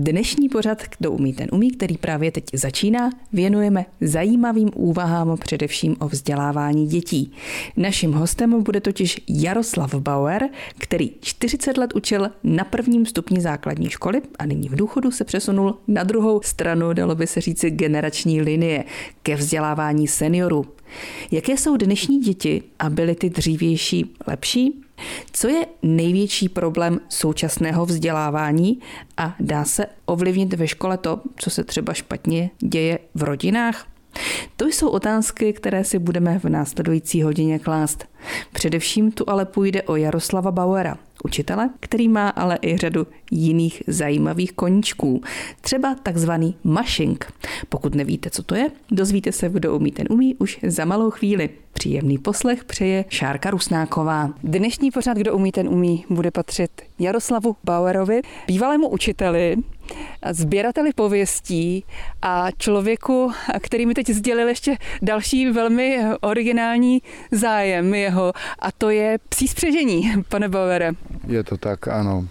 Dnešní pořad Kdo umí, ten umí, který právě teď začíná, věnujeme zajímavým úvahám především o vzdělávání dětí. Naším hostem bude totiž Jaroslav Bauer, který 40 let učil na prvním stupni základní školy a nyní v důchodu se přesunul na druhou stranu, dalo by se říci, generační linie ke vzdělávání seniorů. Jaké jsou dnešní děti a byly ty dřívější lepší? Co je největší problém současného vzdělávání a dá se ovlivnit ve škole to, co se třeba špatně děje v rodinách? To jsou otázky, které si budeme v následující hodině klást. Především tu ale půjde o Jaroslava Bauera, učitele, který má ale i řadu jiných zajímavých koníčků. Třeba takzvaný mashing. Pokud nevíte, co to je, dozvíte se, kdo umí, ten umí už za malou chvíli. Příjemný poslech přeje Šárka Rusnáková. Dnešní pořad Kdo umí, ten umí bude patřit Jaroslavu Bauerovi, bývalému učiteli, sběrateli pověstí a člověku, který mi teď sdělil ještě další velmi originální zájem jeho a to je psí spřežení, pane Bauere. Je to tak, ano.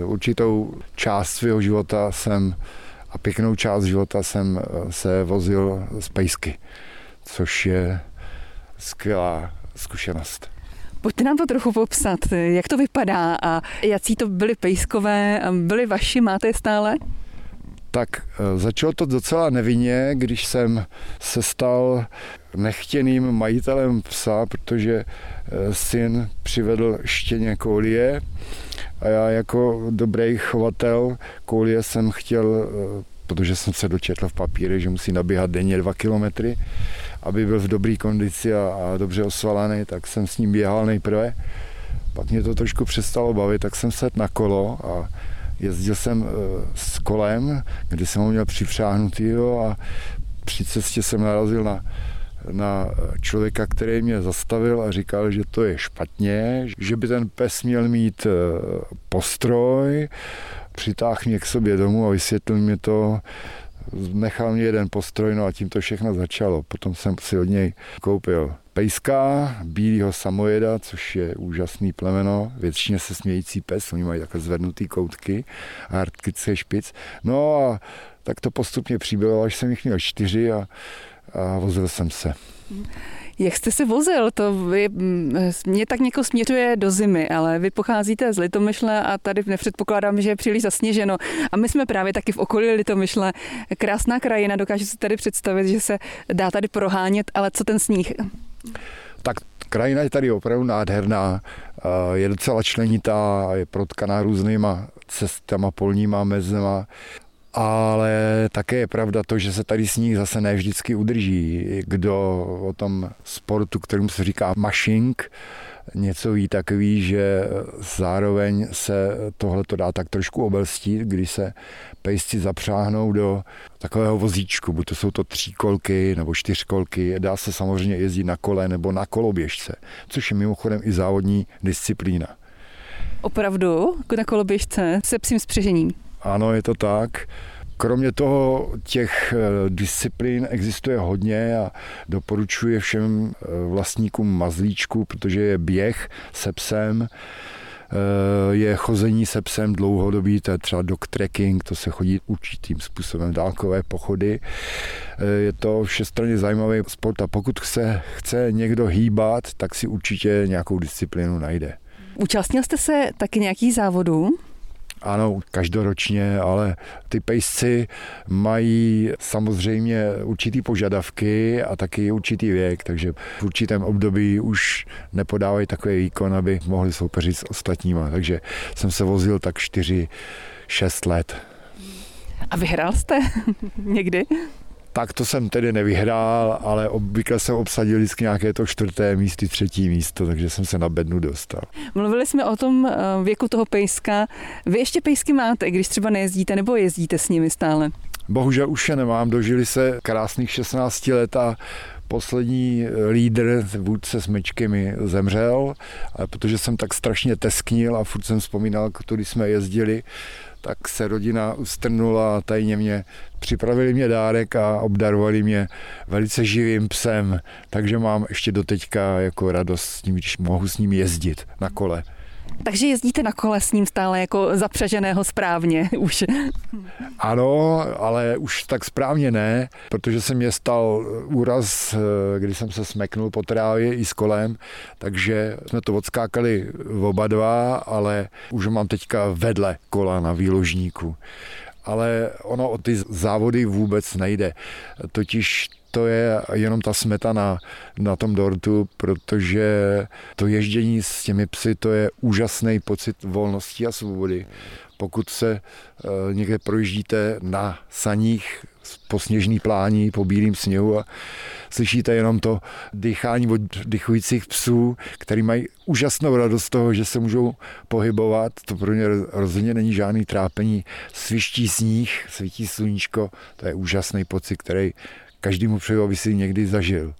E, určitou část svého života jsem a pěknou část života jsem e, se vozil z pejsky, což je skvělá zkušenost. Pojďte nám to trochu popsat, jak to vypadá a jaký to byly pejskové, byly vaši, máte je stále? Tak e, začalo to docela nevinně, když jsem se stal nechtěným majitelem psa, protože e, syn přivedl štěně koulie a já jako dobrý chovatel koulie jsem chtěl, e, protože jsem se dočetl v papíře, že musí nabíhat denně dva kilometry, aby byl v dobré kondici a, a dobře osvalaný, tak jsem s ním běhal nejprve. Pak mě to trošku přestalo bavit, tak jsem sedl na kolo a jezdil jsem e, s kolem, kdy jsem ho měl připřáhnutý a při cestě jsem narazil na, na člověka, který mě zastavil a říkal, že to je špatně, že by ten pes měl mít e, postroj, přitáhl mě k sobě domů a vysvětlil mi to, nechal mě jeden postroj, no a tím to všechno začalo. Potom jsem si od něj koupil pejska, bílého samojeda, což je úžasný plemeno, většině se smějící pes, oni mají takové zvednutý koutky a arktický špic. No a tak to postupně přibylo, až jsem jich měl čtyři a, a vozil jsem se. Jak jste se vozil? To je, mě tak někoho směřuje do zimy, ale vy pocházíte z Litomyšle a tady nepředpokládám, že je příliš zasněženo. A my jsme právě taky v okolí Litomyšle. Krásná krajina, dokážu si tady představit, že se dá tady prohánět, ale co ten sníh? Tak krajina je tady opravdu nádherná, je docela členitá, je protkaná různýma cestama, polníma, mezema ale také je pravda to, že se tady sníh zase ne vždycky udrží. Kdo o tom sportu, kterým se říká mashing, něco ví, tak ví, že zároveň se tohle to dá tak trošku obelstít, když se pejsci zapřáhnou do takového vozíčku, buď to jsou to tříkolky nebo čtyřkolky, dá se samozřejmě jezdit na kole nebo na koloběžce, což je mimochodem i závodní disciplína. Opravdu? Na koloběžce se psím spřežením? Ano, je to tak. Kromě toho těch eh, disciplín existuje hodně a doporučuji všem eh, vlastníkům mazlíčku, protože je běh se psem, eh, je chození se psem dlouhodobý, to je třeba dog trekking, to se chodí určitým způsobem, dálkové pochody. Je to všestranně zajímavý sport a pokud se chce někdo hýbat, tak si určitě nějakou disciplínu najde. Účastnil jste se taky nějakých závodů? Ano, každoročně, ale ty pejsci mají samozřejmě určitý požadavky a taky určitý věk, takže v určitém období už nepodávají takový výkon, aby mohli soupeřit s ostatníma. Takže jsem se vozil tak 4-6 let. A vyhrál jste někdy? Tak to jsem tedy nevyhrál, ale obvykle jsem obsadil vždycky nějaké to čtvrté místo, třetí místo, takže jsem se na bednu dostal. Mluvili jsme o tom eh, věku toho pejska. Vy ještě pejsky máte, když třeba nejezdíte nebo jezdíte s nimi stále? Bohužel už je nemám, dožili se krásných 16 let a poslední lídr, vůdce s mečky mi zemřel, ale protože jsem tak strašně tesknil a furt jsem vzpomínal, když jsme jezdili, tak se rodina ustrnula a tajně mě připravili mě dárek a obdarovali mě velice živým psem, takže mám ještě doteďka jako radost s ním, když mohu s ním jezdit na kole. Takže jezdíte na kole s ním stále jako zapřeženého správně už. Ano, ale už tak správně ne, protože se mě stal úraz, kdy jsem se smeknul po trávě i s kolem, takže jsme to odskákali oba dva, ale už mám teďka vedle kola na výložníku ale ono o ty závody vůbec nejde. Totiž to je jenom ta smetana na tom dortu, protože to ježdění s těmi psy, to je úžasný pocit volnosti a svobody. Pokud se eh, někde projíždíte na saních po sněžný plání, po bílém sněhu a slyšíte jenom to dýchání od dychujících psů, který mají úžasnou radost toho, že se můžou pohybovat. To pro ně rozhodně není žádný trápení. Sviští sníh, svítí sluníčko, to je úžasný pocit, který každému přeju, aby si někdy zažil.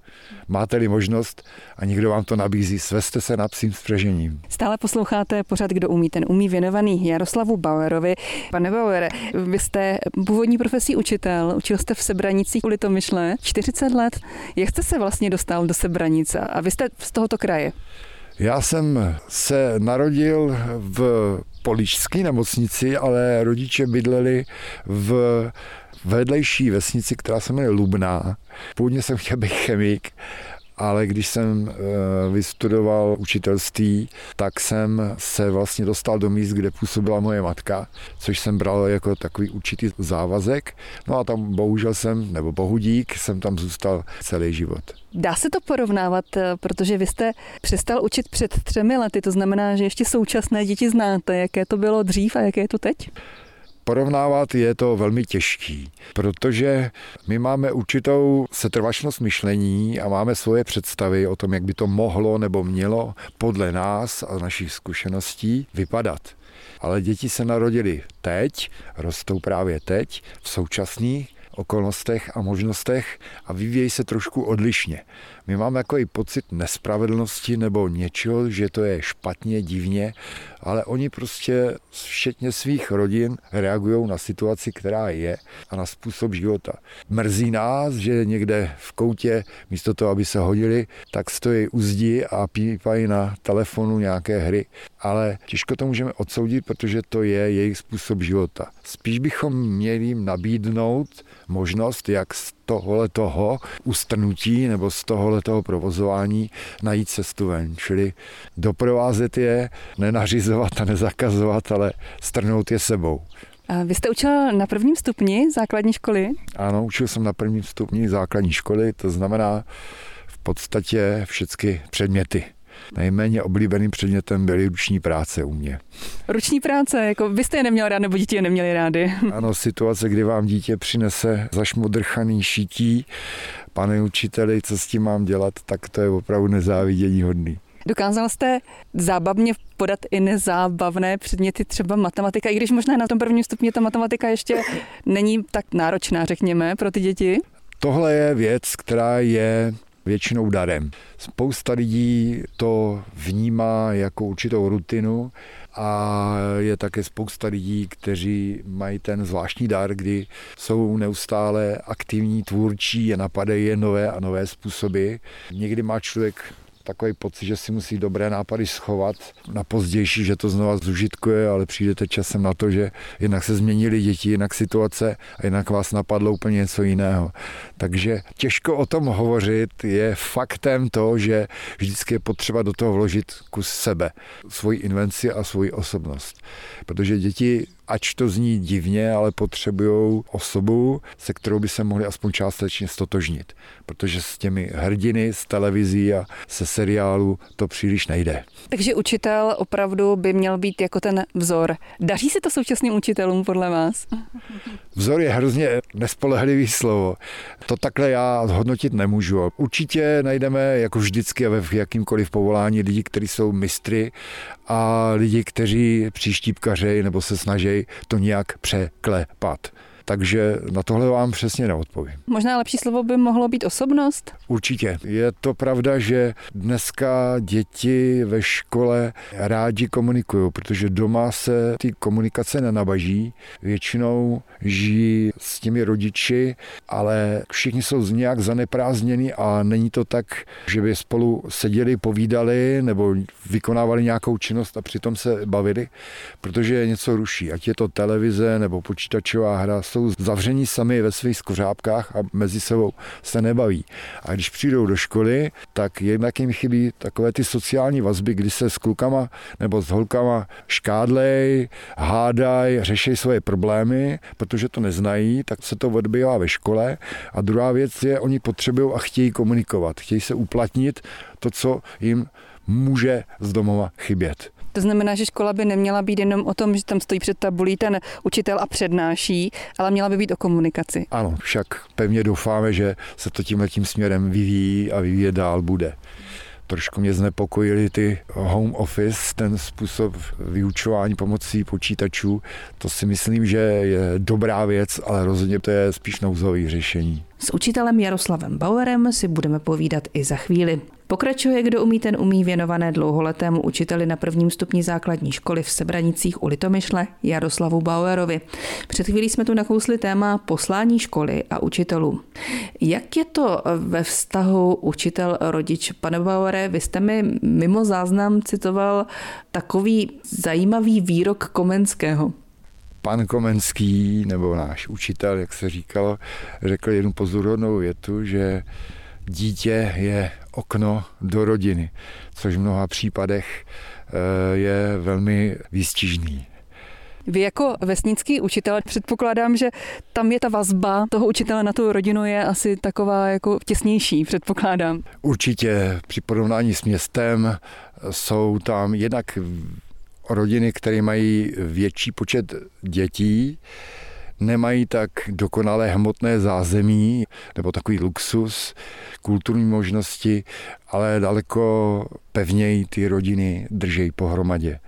Máte-li možnost a někdo vám to nabízí, sveste se nad psím spřežením. Stále posloucháte pořád, kdo umí, ten umí věnovaný Jaroslavu Bauerovi. Pane Bauere, vy jste původní profesí učitel, učil jste v Sebranicích u Litomyšle 40 let. Jak jste se vlastně dostal do Sebranice a vy jste z tohoto kraje? Já jsem se narodil v Poličské nemocnici, ale rodiče bydleli v vedlejší vesnici, která se jmenuje Lubná. Původně jsem chtěl být chemik, ale když jsem eh, vystudoval učitelství, tak jsem se vlastně dostal do míst, kde působila moje matka, což jsem bral jako takový určitý závazek. No a tam bohužel jsem, nebo bohudík, jsem tam zůstal celý život. Dá se to porovnávat, eh, protože vy jste přestal učit před třemi lety, to znamená, že ještě současné děti znáte, jaké to bylo dřív a jaké je to teď? Porovnávat je to velmi těžký, protože my máme určitou setrvačnost myšlení a máme svoje představy o tom, jak by to mohlo nebo mělo podle nás a našich zkušeností vypadat. Ale děti se narodily teď, rostou právě teď, v současných okolnostech a možnostech a vyvíjejí se trošku odlišně. My máme jako i pocit nespravedlnosti nebo něčeho, že to je špatně, divně, ale oni prostě všetně svých rodin reagují na situaci, která je a na způsob života. Mrzí nás, že někde v koutě místo toho, aby se hodili, tak stojí u zdi a pípají na telefonu nějaké hry. Ale těžko to můžeme odsoudit, protože to je jejich způsob života. Spíš bychom měli jim nabídnout možnost, jak tohle toho ustrnutí nebo z tohle toho provozování najít cestu ven. Čili doprovázet je, nenařizovat a nezakazovat, ale strnout je sebou. A vy jste učil na prvním stupni základní školy? Ano, učil jsem na prvním stupni základní školy, to znamená v podstatě všechny předměty. Nejméně oblíbeným předmětem byly ruční práce u mě. Ruční práce, jako vy jste je neměl rád, nebo dítě je neměli rády? Ano, situace, kdy vám dítě přinese zašmodrchaný šití, pane učiteli, co s tím mám dělat, tak to je opravdu nezávidění hodný. Dokázal jste zábavně podat i nezábavné předměty, třeba matematika, i když možná na tom prvním stupni ta matematika ještě není tak náročná, řekněme, pro ty děti? Tohle je věc, která je většinou darem. Spousta lidí to vnímá jako určitou rutinu a je také spousta lidí, kteří mají ten zvláštní dar, kdy jsou neustále aktivní, tvůrčí a napadají je nové a nové způsoby. Někdy má člověk takový pocit, že si musí dobré nápady schovat na pozdější, že to znova zužitkuje, ale přijdete časem na to, že jinak se změnili děti, jinak situace a jinak vás napadlo úplně něco jiného. Takže těžko o tom hovořit je faktem to, že vždycky je potřeba do toho vložit kus sebe, svoji invenci a svoji osobnost. Protože děti ač to zní divně, ale potřebují osobu, se kterou by se mohli aspoň částečně stotožnit. Protože s těmi hrdiny z televizí a se seriálu to příliš nejde. Takže učitel opravdu by měl být jako ten vzor. Daří se to současným učitelům podle vás? Vzor je hrozně nespolehlivý slovo. To takhle já hodnotit nemůžu. Určitě najdeme, jako vždycky ve jakýmkoliv povolání, lidi, kteří jsou mistry a lidi, kteří příštípkařejí nebo se snaží to nějak překlepat. Takže na tohle vám přesně neodpovím. Možná lepší slovo by mohlo být osobnost? Určitě. Je to pravda, že dneska děti ve škole rádi komunikují, protože doma se ty komunikace nenabaží. Většinou žijí s těmi rodiči, ale všichni jsou nějak zaneprázdněni a není to tak, že by spolu seděli, povídali nebo vykonávali nějakou činnost a přitom se bavili, protože něco ruší. Ať je to televize nebo počítačová hra, jsou zavření sami ve svých skořápkách a mezi sebou se nebaví. A když přijdou do školy, tak jednak jim chybí takové ty sociální vazby, kdy se s klukama nebo s holkama škádlej, hádaj, řeší svoje problémy, protože to neznají, tak se to odbývá ve škole. A druhá věc je, oni potřebují a chtějí komunikovat, chtějí se uplatnit to, co jim může z domova chybět. To znamená, že škola by neměla být jenom o tom, že tam stojí před tabulí ten učitel a přednáší, ale měla by být o komunikaci. Ano, však pevně doufáme, že se to tímhle tím směrem vyvíjí a vyvíje dál bude. Trošku mě znepokojili ty home office, ten způsob vyučování pomocí počítačů. To si myslím, že je dobrá věc, ale rozhodně to je spíš nouzový řešení. S učitelem Jaroslavem Bauerem si budeme povídat i za chvíli. Pokračuje, kdo umí, ten umí věnované dlouholetému učiteli na prvním stupni základní školy v Sebranicích u Litomyšle Jaroslavu Bauerovi. Před chvílí jsme tu nakousli téma poslání školy a učitelů. Jak je to ve vztahu učitel-rodič? Pane Bauere, vy jste mi mimo záznam citoval takový zajímavý výrok Komenského pan Komenský, nebo náš učitel, jak se říkalo, řekl jednu pozorodnou větu, že dítě je okno do rodiny, což v mnoha případech eh, je velmi výstižný. Vy jako vesnický učitel předpokládám, že tam je ta vazba toho učitele na tu rodinu je asi taková jako těsnější, předpokládám. Určitě při porovnání s městem jsou tam jednak rodiny, které mají větší počet dětí, nemají tak dokonalé hmotné zázemí nebo takový luxus, kulturní možnosti, ale daleko pevněji ty rodiny držejí pohromadě.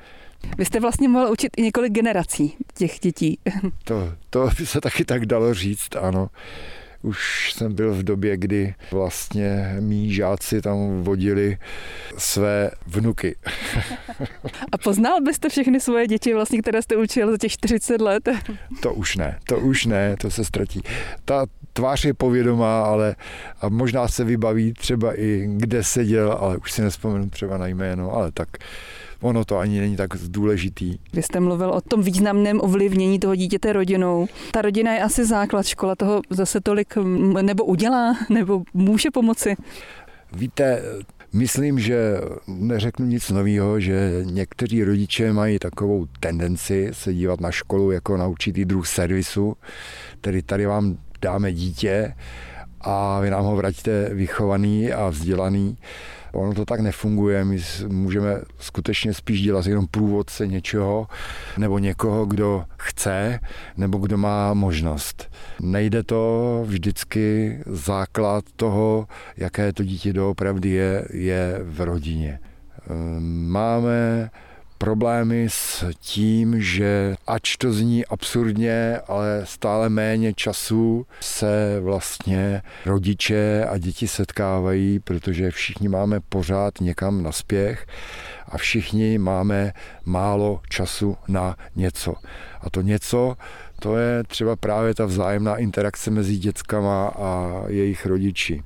Vy jste vlastně mohl učit i několik generací těch dětí. To, to by se taky tak dalo říct, ano už jsem byl v době, kdy vlastně mý žáci tam vodili své vnuky. A poznal byste všechny svoje děti, vlastně, které jste učil za těch 40 let? To už ne, to už ne, to se ztratí. Ta tvář je povědomá, ale a možná se vybaví třeba i kde seděl, ale už si nespomenu třeba na jméno, ale tak ono to ani není tak důležitý. Vy jste mluvil o tom významném ovlivnění toho dítěte rodinou. Ta rodina je asi základ, škola toho zase tolik nebo udělá, nebo může pomoci. Víte, Myslím, že neřeknu nic nového, že někteří rodiče mají takovou tendenci se dívat na školu jako na určitý druh servisu, tedy tady vám dáme dítě a vy nám ho vratíte vychovaný a vzdělaný. Ono to tak nefunguje, my můžeme skutečně spíš dělat jenom průvodce něčeho nebo někoho, kdo chce nebo kdo má možnost. Nejde to vždycky základ toho, jaké to dítě doopravdy je, je v rodině. Ehm, máme problémy s tím, že ač to zní absurdně, ale stále méně času se vlastně rodiče a děti setkávají, protože všichni máme pořád někam na spěch a všichni máme málo času na něco. A to něco, to je třeba právě ta vzájemná interakce mezi dětskama a jejich rodiči.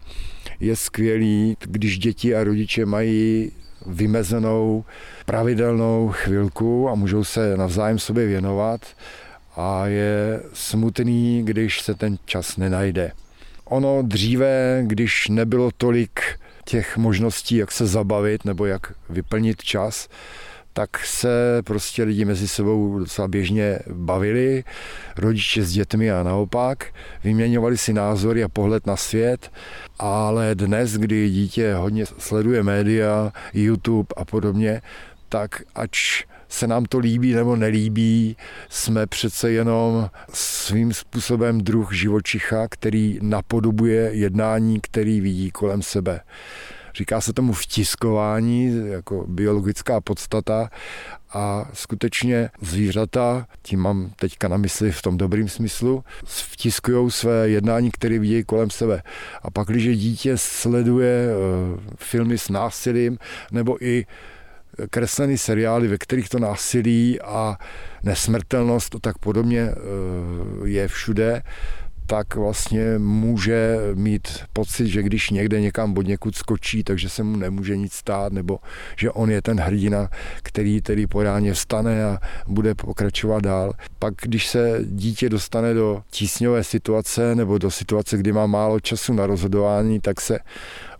Je skvělý, když děti a rodiče mají vymezenou pravidelnou chvilku a můžou se navzájem sobě věnovat a je smutný, když se ten čas nenajde. Ono dříve, když nebylo tolik těch možností, jak se zabavit nebo jak vyplnit čas, tak se prostě lidi mezi sebou docela běžně bavili, rodiče s dětmi a naopak, vyměňovali si názory a pohled na svět, ale dnes, kdy dítě hodně sleduje média, YouTube a podobně, tak ač se nám to líbí nebo nelíbí, jsme přece jenom svým způsobem druh živočicha, který napodobuje jednání, který vidí kolem sebe. Říká se tomu vtiskování, jako biologická podstata a skutečně zvířata, tím mám teďka na mysli v tom dobrým smyslu, vtiskují své jednání, které vidějí kolem sebe. A pak, když dítě sleduje eh, filmy s násilím nebo i kreslený seriály, ve kterých to násilí a nesmrtelnost a tak podobně eh, je všude, tak vlastně může mít pocit, že když někde někam od někud skočí, takže se mu nemůže nic stát, nebo že on je ten hrdina, který tedy poráně vstane a bude pokračovat dál. Pak, když se dítě dostane do tísňové situace nebo do situace, kdy má málo času na rozhodování, tak se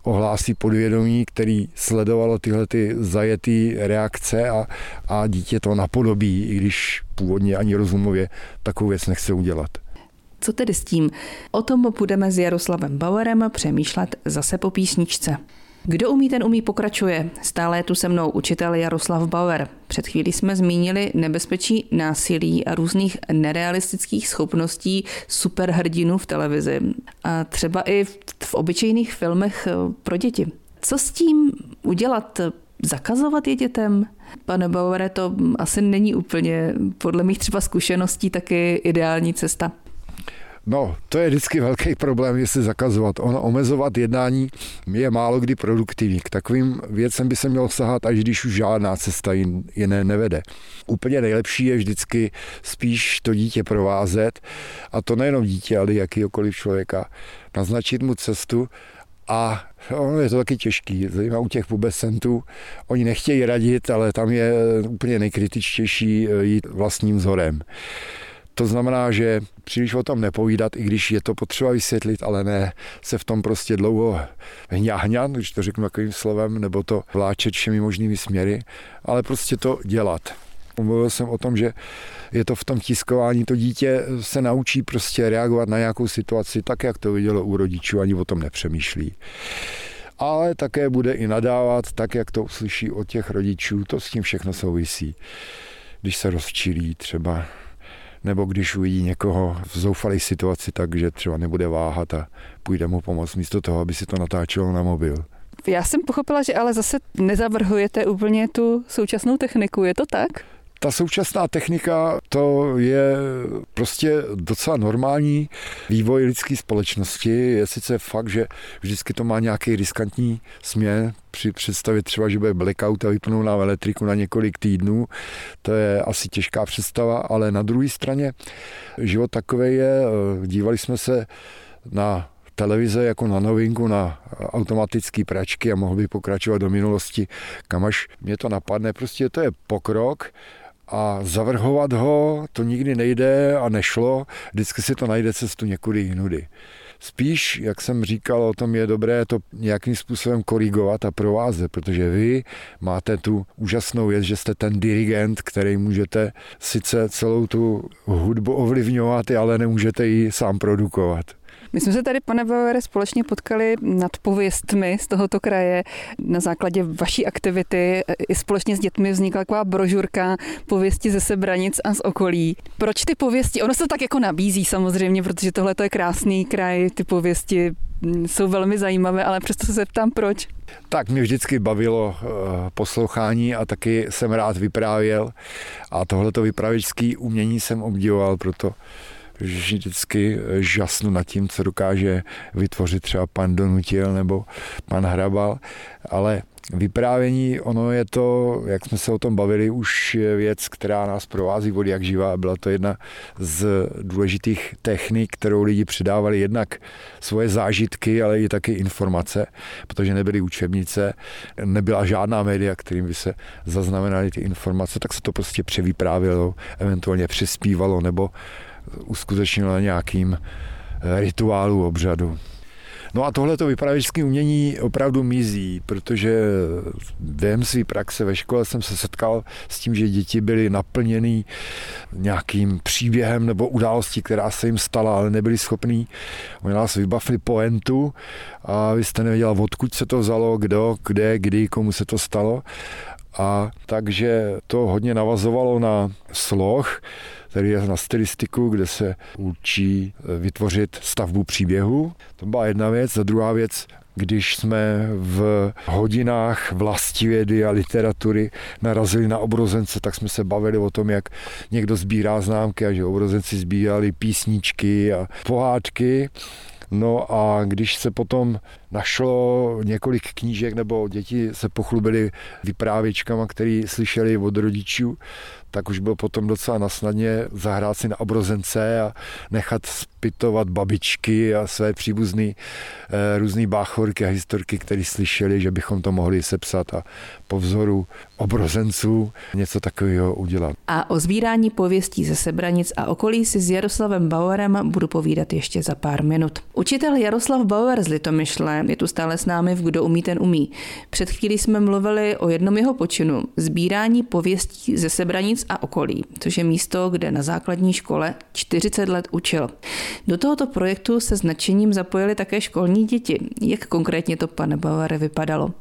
ohlásí podvědomí, který sledovalo tyhle ty zajetý reakce a, a dítě to napodobí, i když původně ani rozumově takovou věc nechce udělat. Co tedy s tím? O tom budeme s Jaroslavem Bauerem přemýšlet zase po písničce. Kdo umí, ten umí pokračuje. Stále je tu se mnou učitel Jaroslav Bauer. Před chvílí jsme zmínili nebezpečí násilí a různých nerealistických schopností superhrdinů v televizi. A třeba i v obyčejných filmech eh, pro děti. Co s tím udělat? Zakazovat je dětem? Pane Bauere, to asi není úplně podle mých třeba zkušeností taky ideální cesta. No, to je vždycky velký problém, jestli zakazovat. Ono omezovat jednání je málo kdy produktivní. K takovým věcem by se mělo sahat, až když už žádná cesta jiné nevede. Úplně nejlepší je vždycky spíš to dítě provázet, a to nejenom dítě, ale jakýkoliv člověka. Naznačit mu cestu a ono je to taky těžký, zejména u těch pubescentů. Oni nechtějí radit, ale tam je úplně nejkritičtější jít vlastním vzorem. To znamená, že příliš o tom nepovídat, i když je to potřeba vysvětlit, ale ne se v tom prostě dlouho hňahňat, když to řeknu takovým slovem, nebo to vláčet všemi možnými směry, ale prostě to dělat. Mluvil jsem o tom, že je to v tom tiskování, to dítě se naučí prostě reagovat na nějakou situaci tak, jak to vidělo u rodičů, ani o tom nepřemýšlí ale také bude i nadávat tak, jak to uslyší od těch rodičů. To s tím všechno souvisí. Když se rozčilí třeba nebo když uvidí někoho v zoufalé situaci, takže třeba nebude váhat a půjde mu pomoct místo toho, aby si to natáčelo na mobil. Já jsem pochopila, že ale zase nezavrhujete úplně tu současnou techniku, je to tak? Ta současná technika, to je prostě docela normální vývoj lidské společnosti. Je sice fakt, že vždycky to má nějaký riskantní směr, při představě třeba, že bude blackout a vypnou nám elektriku na několik týdnů. To je asi těžká představa, ale na druhé straně život takový je. Dívali jsme se na televize jako na novinku na automatické pračky a mohl by pokračovat do minulosti, kam až mě to napadne. Prostě to je pokrok a zavrhovat ho to nikdy nejde a nešlo, vždycky si to najde cestu někudy jinudy. Spíš, jak jsem říkal, o tom je dobré to nějakým způsobem korigovat a provázet, protože vy máte tu úžasnou věc, že jste ten dirigent, který můžete sice celou tu hudbu ovlivňovat, ale nemůžete ji sám produkovat. My jsme se tady, pane Bauere, společně potkali nad pověstmi z tohoto kraje. Na základě vaší aktivity i společně s dětmi vznikla taková brožurka pověsti ze Sebranic a z okolí. Proč ty pověsti? Ono se tak jako nabízí samozřejmě, protože tohle je krásný kraj, ty pověsti mm, jsou velmi zajímavé, ale přesto se zeptám, proč. Tak mě vždycky bavilo eh, poslouchání a taky jsem rád vyprávěl a tohleto vypravěčské umění jsem obdivoval, proto vždycky žasnu nad tím, co dokáže vytvořit třeba pan Donutil nebo pan Hrabal, ale Vyprávění, ono je to, jak jsme se o tom bavili, už je věc, která nás provází od jak živá. Byla to jedna z důležitých technik, kterou lidi předávali jednak svoje zážitky, ale i taky informace, protože nebyly učebnice, nebyla žádná média, kterým by se zaznamenaly ty informace, tak se to prostě převyprávělo, eventuálně přespívalo nebo uskutečnilo na nějakým eh, rituálu, obřadu. No a tohle to vypravěčské umění opravdu mizí, protože během své praxe ve škole jsem se setkal s tím, že děti byly naplněny nějakým příběhem nebo událostí, která se jim stala, ale nebyli schopní. Oni nás vybavili poentu a vy jste nevěděla, odkud se to vzalo, kdo, kde, kdy, komu se to stalo. A takže to hodně navazovalo na sloh, který je na stylistiku, kde se učí eh, vytvořit stavbu příběhu. To byla jedna věc. A druhá věc, když jsme v hodinách vlastivědy a literatury narazili na obrozence, tak jsme se bavili o tom, jak někdo sbírá známky a že obrozenci sbírali písničky a pohádky. No a když se potom našlo několik knížek, nebo děti se pochlubili vyprávěčkama, které slyšeli od rodičů, tak už bylo potom docela nasnadně zahrát si na obrozence a nechat zpytovat babičky a své příbuzný eh, různý báchorky a historky, které slyšeli, že bychom to mohli sepsat a po vzoru obrozenců něco takového udělat. A o zbírání pověstí ze Sebranic a okolí si s Jaroslavem Bauerem budu povídat ještě za pár minut. Učitel Jaroslav Bauer z Litomyšle je tu stále s námi v Kdo umí, ten umí. Před chvílí jsme mluvili o jednom jeho počinu, sbírání pověstí ze Sebranic a okolí, což je místo, kde na základní škole 40 let učil. Do tohoto projektu se značením zapojili také školní děti. Jak konkrétně to, pane Bauer, vypadalo?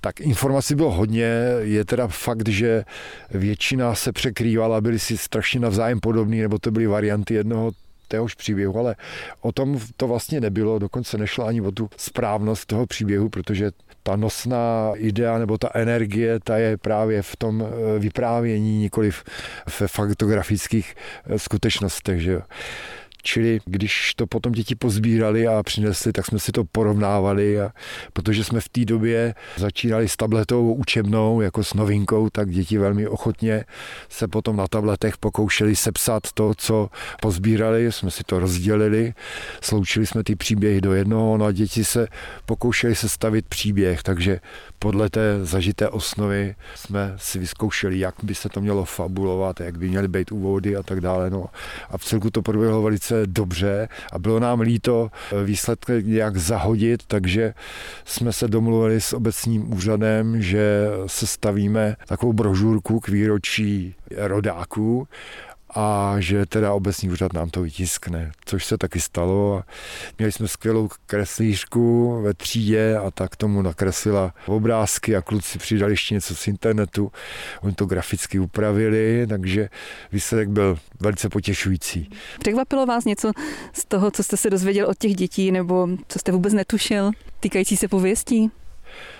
Tak informací bylo hodně, je teda fakt, že většina se překrývala, byli si strašně navzájem podobní, nebo to byly varianty jednoho téhož příběhu, ale o tom to vlastně nebylo, dokonce nešlo ani o tu správnost toho příběhu, protože ta nosná idea nebo ta energie, ta je právě v tom eh, vyprávění, nikoli ve faktografických eh, skutečnostech. Že jo. Čili když to potom děti pozbírali a přinesli, tak jsme si to porovnávali, a protože jsme v té době začínali s tabletovou učebnou jako s novinkou, tak děti velmi ochotně se potom na tabletech pokoušeli sepsat to, co pozbírali, jsme si to rozdělili, sloučili jsme ty příběhy do jednoho, no a děti se pokoušeli sestavit příběh, takže podle té zažité osnovy jsme si vyzkoušeli, jak by se to mělo fabulovat, jak by měly být úvody a tak dále. No. A v celku to proběhlo velice dobře a bylo nám líto výsledky nějak zahodit, takže jsme se domluvili s obecním úřadem, že se stavíme takovou brožurku k výročí rodáků a že teda obecní úřad nám to vytiskne, což se taky stalo. Měli jsme skvělou kreslířku ve třídě a tak tomu nakreslila obrázky a kluci přidali ještě něco z internetu. Oni to graficky upravili, takže výsledek byl velice potěšující. Překvapilo vás něco z toho, co jste se dozvěděl od těch dětí, nebo co jste vůbec netušil, týkající se pověstí?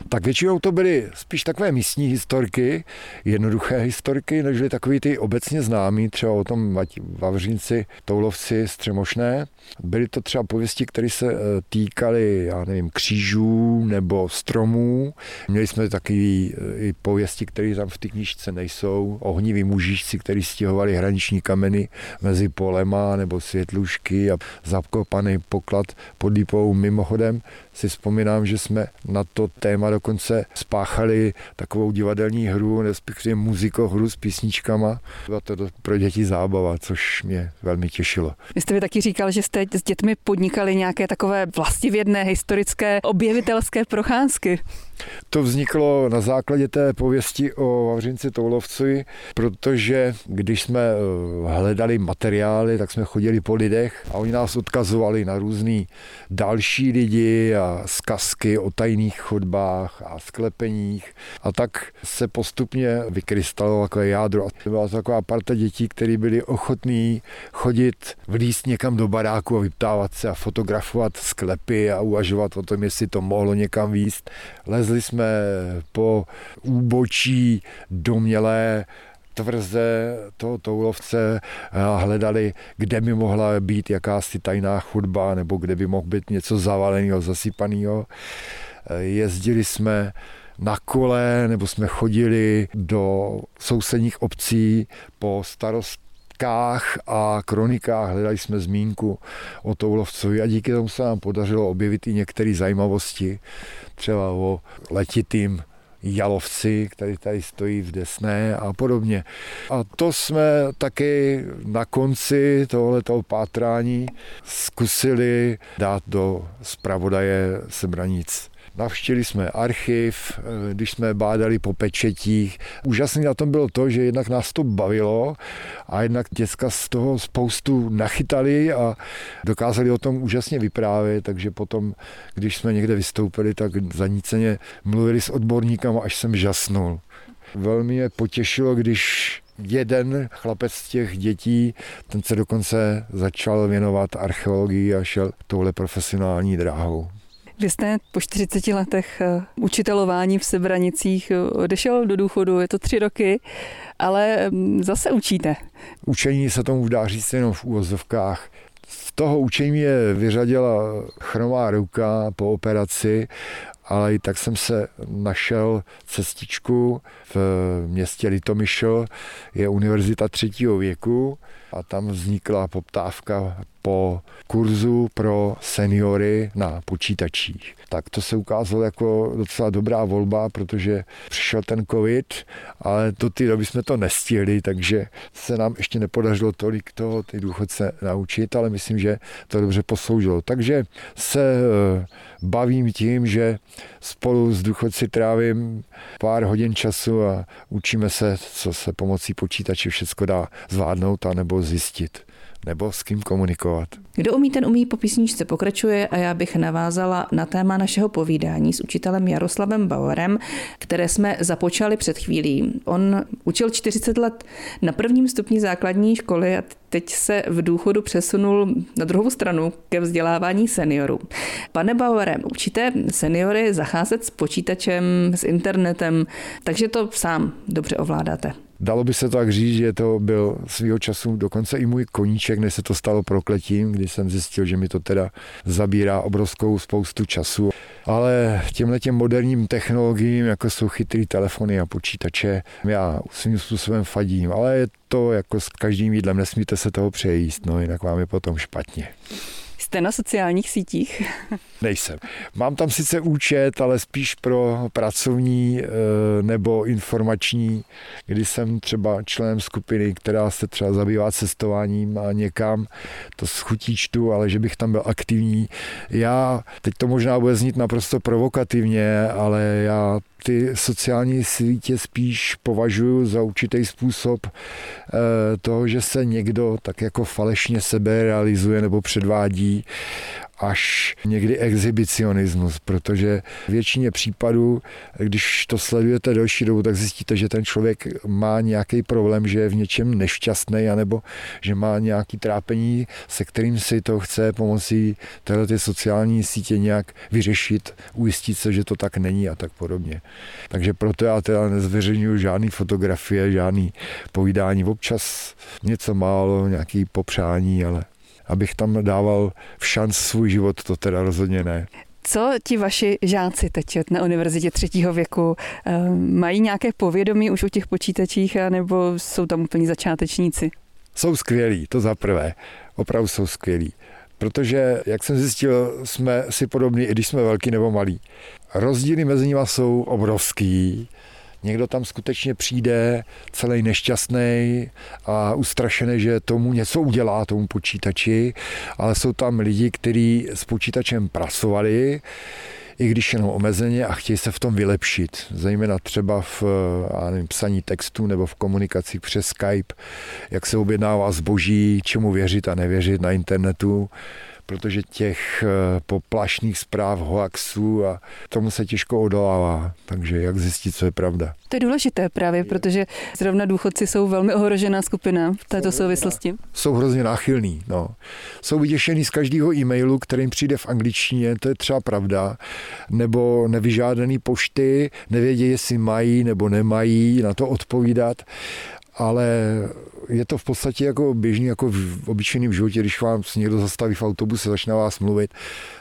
Tak většinou to byly spíš takové místní historky, jednoduché historky, nežli takový ty obecně známý, třeba o tom Vavřínci, Toulovci, Střemošné. Byly to třeba pověsti, které se eh, týkaly, já nevím, křížů nebo stromů. Měli jsme taky eh, i pověsti, které tam v té knížce nejsou. Ohniví mužičci, kteří stěhovali hraniční kameny mezi polema nebo světlušky a zakopaný poklad pod lípou. Mimochodem si vzpomínám, že jsme na to téma dokonce spáchali takovou divadelní hru, respektive muzikohru s písničkama. Byla to pro děti zábava, což mě velmi těšilo. Vy jste mi taky říkal, že jste s dětmi podnikali nějaké takové vlastivědné, historické, objevitelské procházky. To vzniklo na základě té pověsti o Vavřinci Toulovci, protože když jsme eh, hledali materiály, tak jsme chodili po lidech a oni nás odkazovali na různý další lidi a zkazky o tajných chodbách a sklepeních. A tak se postupně vykrystalilo takové jádro. A byla to taková parta dětí, které byly ochotní chodit, vlíst někam do baráku a vyptávat se a fotografovat sklepy a uvažovat o tom, jestli to mohlo někam výst. Lezli jsme po úbočí domělé tvrze toho toulovce a hledali, kde by mohla být jakási tajná chudba nebo kde by mohl být něco zavaleného, zasypaného. Jezdili jsme na kole, nebo jsme chodili do sousedních obcí po starost a kronikách hledali jsme zmínku o Toulovcovi a díky tomu se nám podařilo objevit i některé zajímavosti, třeba o letitým jalovci, který tady stojí v Desné a podobně. A to jsme taky na konci tohoto pátrání zkusili dát do zpravodaje Sebranic. Navštívili jsme archiv, eh, když jsme bádali po pečetích. Úžasný na tom bylo to, že jednak nás to bavilo a jednak děcka z toho spoustu nachytali a dokázali o tom úžasně vyprávět, takže potom, když jsme někde vystoupili, tak zaníceně mluvili s odborníkama, až jsem žasnul. Velmi mě potěšilo, když jeden chlapec z těch dětí, ten se dokonce začal věnovat archeologii a šel touhle profesionální dráhou. Vy jste po 40 letech eh, učitelování v Sebranicích eh, odešel do důchodu, je to tři roky, ale mm, zase učíte. Učení se tomu dá říct jenom v úvozovkách. Z toho učení je vyřadila chromá ruka po operaci ale i tak jsem se našel cestičku v městě Litomyšl, je univerzita třetího věku a tam vznikla poptávka po kurzu pro seniory na počítačích. Tak to se ukázalo jako docela dobrá volba, protože přišel ten covid, ale do té doby jsme to nestihli, takže se nám ještě nepodařilo tolik toho ty důchodce naučit, ale myslím, že to dobře posloužilo. Takže se eh, bavím tím, že spolu s důchodci trávím pár hodin času a učíme se, co se pomocí počítače všechno dá zvládnout a nebo zjistit nebo s kým komunikovat. Kdo umí, ten umí po písničce pokračuje a já bych navázala na téma našeho povídání s učitelem Jaroslavem Bauerem, které jsme započali před chvílí. On učil 40 let na prvním stupni základní školy a teď se v důchodu přesunul na druhou stranu ke vzdělávání seniorů. Pane Bauerem, učíte seniory zacházet s počítačem, s internetem, takže to sám dobře ovládáte. Dalo by se tak říct, že to byl svýho času dokonce i můj koníček, než se to stalo prokletím, kdy jsem zjistil, že mi to teda zabírá obrovskou spoustu času. Ale těmhle těm moderním technologiím, jako jsou chytrý telefony a počítače, já svým způsobem fadím, ale je to jako s každým jídlem, nesmíte se toho přejíst, no jinak vám je potom špatně. Jste na sociálních sítích? Nejsem. Mám tam sice účet, ale spíš pro pracovní eh, nebo informační, kdy jsem třeba členem skupiny, která se třeba zabývá cestováním a někam, to schutí čtu, ale že bych tam byl aktivní. Já, teď to možná bude znít naprosto provokativně, ale já ty sociální sítě spíš považuji za určitý způsob eh, toho, že se někdo tak jako falešně sebe realizuje nebo předvádí až někdy exhibicionismus, protože většině případů, když to sledujete delší dobu, tak zjistíte, že ten člověk má nějaký problém, že je v něčem nešťastný, anebo že má nějaký trápení, se kterým si to chce pomocí téhle sociální sítě nějak vyřešit, ujistit se, že to tak není a tak podobně. Takže proto já teda nezveřejňuji žádný fotografie, žádný povídání, občas něco málo, nějaký popřání, ale abych tam dával v šanc svůj život, to teda rozhodně ne. Co ti vaši žáci teď na univerzitě třetího věku eh, mají nějaké povědomí už o těch počítačích, nebo jsou tam úplně začátečníci? Jsou skvělí, to za prvé. Opravdu jsou skvělí. Protože, jak jsem zjistil, jsme si podobní, i když jsme velký nebo malí. Rozdíly mezi nimi jsou obrovský někdo tam skutečně přijde celý nešťastný a ustrašený, že tomu něco udělá, tomu počítači, ale jsou tam lidi, kteří s počítačem pracovali, i když jenom omezeně a chtějí se v tom vylepšit. Zejména třeba v nevím, psaní textu nebo v komunikaci přes Skype, jak se objednává zboží, čemu věřit a nevěřit na internetu protože těch eh, poplašných zpráv, hoaxů a tomu se těžko odolává. Takže jak zjistit, co je pravda? To je důležité právě, protože zrovna důchodci jsou velmi ohrožená skupina v této souvislosti. Jsou hrozně náchylní. No. Jsou vyděšený z každého e-mailu, kterým přijde v angličtině, to je třeba pravda, nebo nevyžádaný pošty, nevědí, jestli mají nebo nemají na to odpovídat ale je to v podstatě jako běžný, jako v obyčejném životě, když vám někdo zastaví v autobuse, začne vás mluvit,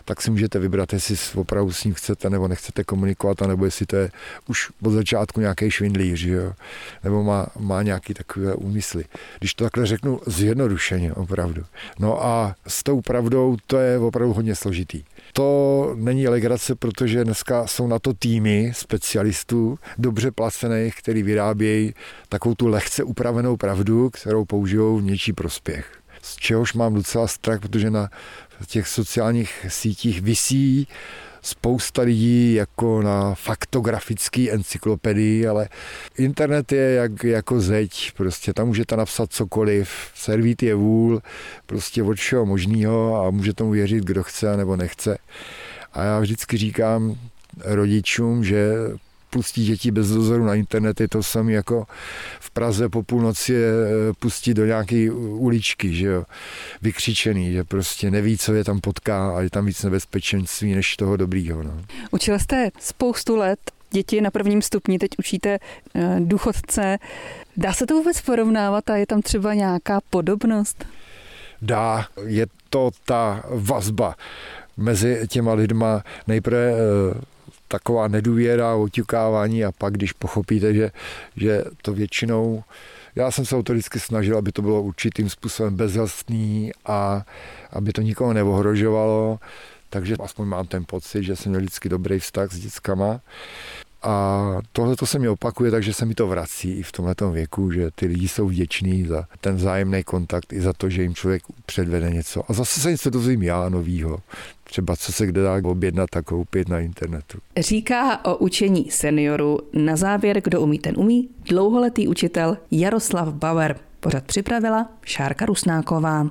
tak si můžete vybrat, jestli opravdu s ním chcete nebo nechcete komunikovat, nebo jestli to je už od začátku nějaký švindlíř, jo? nebo má, má nějaký takové úmysly. Když to takhle řeknu zjednodušeně, opravdu. No a s tou pravdou to je opravdu hodně složitý. To není legrace, protože dneska jsou na to týmy specialistů, dobře placených, který vyrábějí takovou tu lehce upravenou pravdu, kterou použijou v něčí prospěch. Z čehož mám docela strach, protože na těch sociálních sítích visí spousta lidí jako na faktografický encyklopedii, ale internet je jak, jako zeď, prostě tam můžete napsat cokoliv, servít je vůl, prostě od všeho možného a může tomu věřit, kdo chce nebo nechce. A já vždycky říkám rodičům, že pustí děti bez dozoru na internet, je to samé jako v Praze po půlnoci je pustí do nějaké uličky, že jo, vykřičený, že prostě neví, co je tam potká a je tam víc nebezpečenství než toho dobrýho. No. Učil jste spoustu let děti na prvním stupni, teď učíte eh, důchodce. Dá se to vůbec porovnávat a je tam třeba nějaká podobnost? Dá, je to ta vazba mezi těma lidma. Nejprve eh, taková nedůvěra, oťukávání a pak, když pochopíte, že, že to většinou já jsem se o to vždycky snažil, aby to bylo určitým způsobem bezhostný a aby to nikoho neohrožovalo, takže aspoň mám ten pocit, že jsem měl vždycky dobrý vztah s dětskama. A tohle to se mi opakuje, takže se mi to vrací i v tomhle věku, že ty lidi jsou vděční za ten vzájemný kontakt i za to, že jim člověk předvede něco. A zase se něco dozvím já novýho. Třeba co se kde dá objednat a koupit na internetu. Říká o učení seniorů na závěr, kdo umí, ten umí, dlouholetý učitel Jaroslav Bauer. Pořad připravila Šárka Rusnáková.